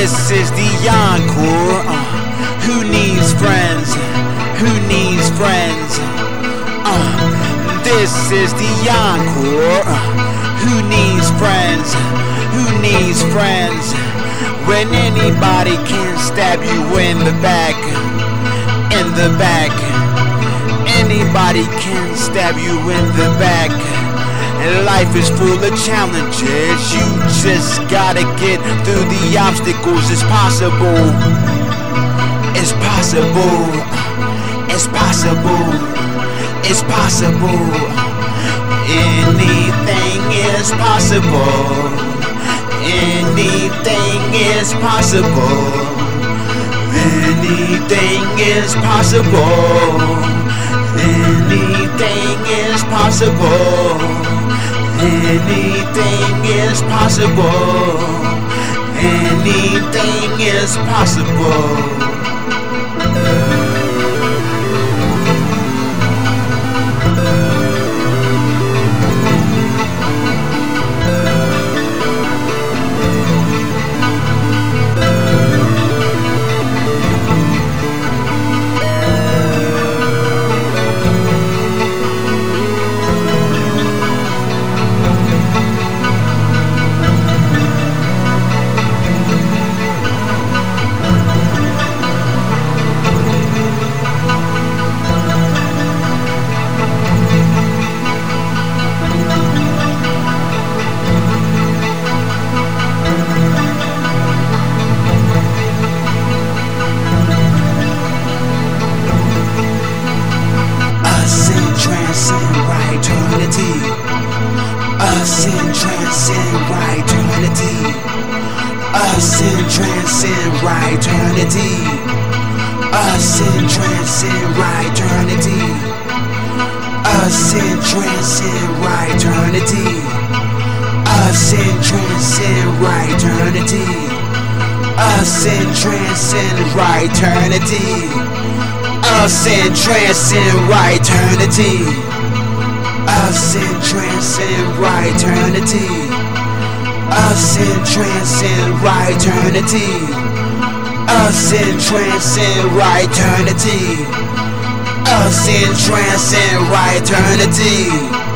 This is the encore. Uh, who needs friends? Who needs friends? Uh, this is the encore. Uh, who needs friends? Who needs friends? When anybody can stab you in the back, in the back. Anybody can stab you in the back. And life is full of challenges. You just gotta get through the obstacles. It's possible. It's possible. It's possible. It's possible. Anything is possible. Anything is possible. Anything is possible. Anything is possible. Anything is possible. Anything is possible. Transcend, right eternity. Ascend, transcend, right eternity. Ascend, transcend, right eternity. Ascend, transcend, right eternity. Ascend, transcend, right eternity. Ascend, transcend, right eternity. Ascend, transcend, right eternity. Ascend, transcend, right eternity. Ascend, transcend, right eternity. Ascend, transcend, right eternity. Ascend, transcend, right eternity.